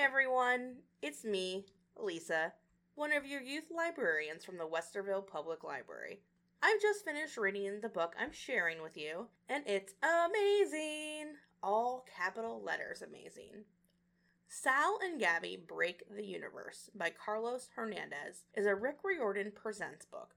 everyone. It's me, Lisa, one of your youth librarians from the Westerville Public Library. I've just finished reading the book I'm sharing with you, and it's amazing! All capital letters amazing. Sal and Gabi Break the Universe by Carlos Hernandez is a Rick Riordan Presents book.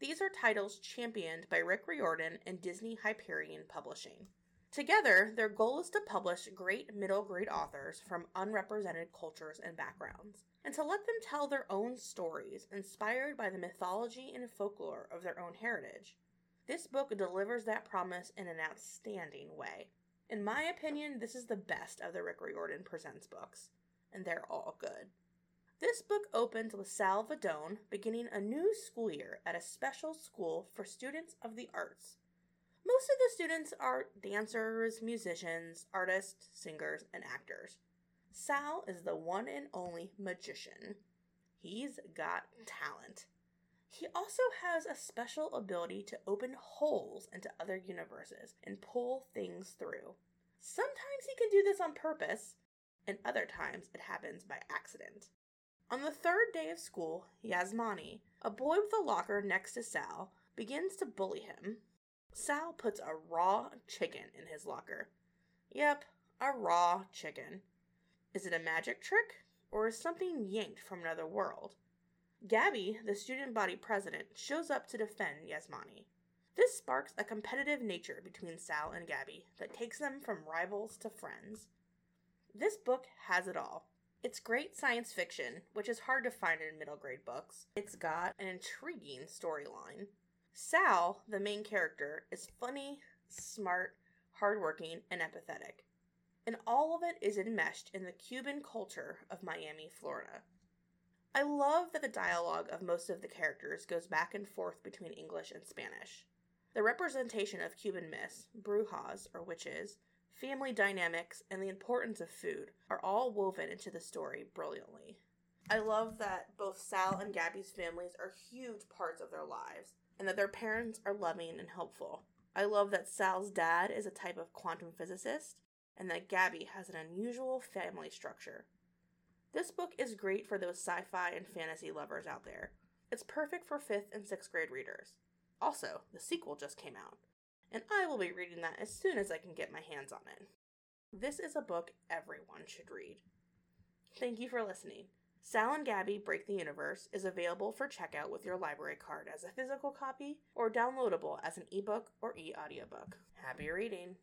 These are titles championed by Rick Riordan and Disney Hyperion Publishing. Together, their goal is to publish great middle grade authors from unrepresented cultures and backgrounds, and to let them tell their own stories inspired by the mythology and folklore of their own heritage. This book delivers that promise in an outstanding way. In my opinion, this is the best of the Rick Riordan Presents books, and they're all good. This book opens with Sal Vidón beginning a new school year at a special school for students of the arts most of the students are dancers, musicians, artists, singers, and actors. Sal is the one and only magician. He's got talent. He also has a special ability to open holes into other universes and pull things through. Sometimes he can do this on purpose, and other times it happens by accident. On the third day of school, Yasmani, a boy with a locker next to Sal, begins to bully him. Sal puts a raw chicken in his locker. Yep, a raw chicken. Is it a magic trick, or is something yanked from another world? Gabi, the student body president, shows up to defend Yasmani. This sparks a competitive nature between Sal and Gabi that takes them from rivals to friends. This book has it all. It's great science fiction, which is hard to find in middle grade books. It's got an intriguing storyline. Sal, the main character, is funny, smart, hardworking, and empathetic. And all of it is enmeshed in the Cuban culture of Miami, Florida. I love that the dialogue of most of the characters goes back and forth between English and Spanish. The representation of Cuban myths, brujas or witches, family dynamics, and the importance of food are all woven into the story brilliantly. I love that both Sal and Gabi's families are huge parts of their lives, and that their parents are loving and helpful. I love that Sal's dad is a type of quantum physicist and that Gabi has an unusual family structure. This book is great for those sci fi and fantasy lovers out there. It's perfect for 5th and 6th grade readers. Also, the sequel just came out, and I will be reading that as soon as I can get my hands on it. This is a book everyone should read. Thank you for listening. Sal and Gabi Break the Universe is available for checkout with your library card as a physical copy or downloadable as an ebook or e audiobook. Happy reading!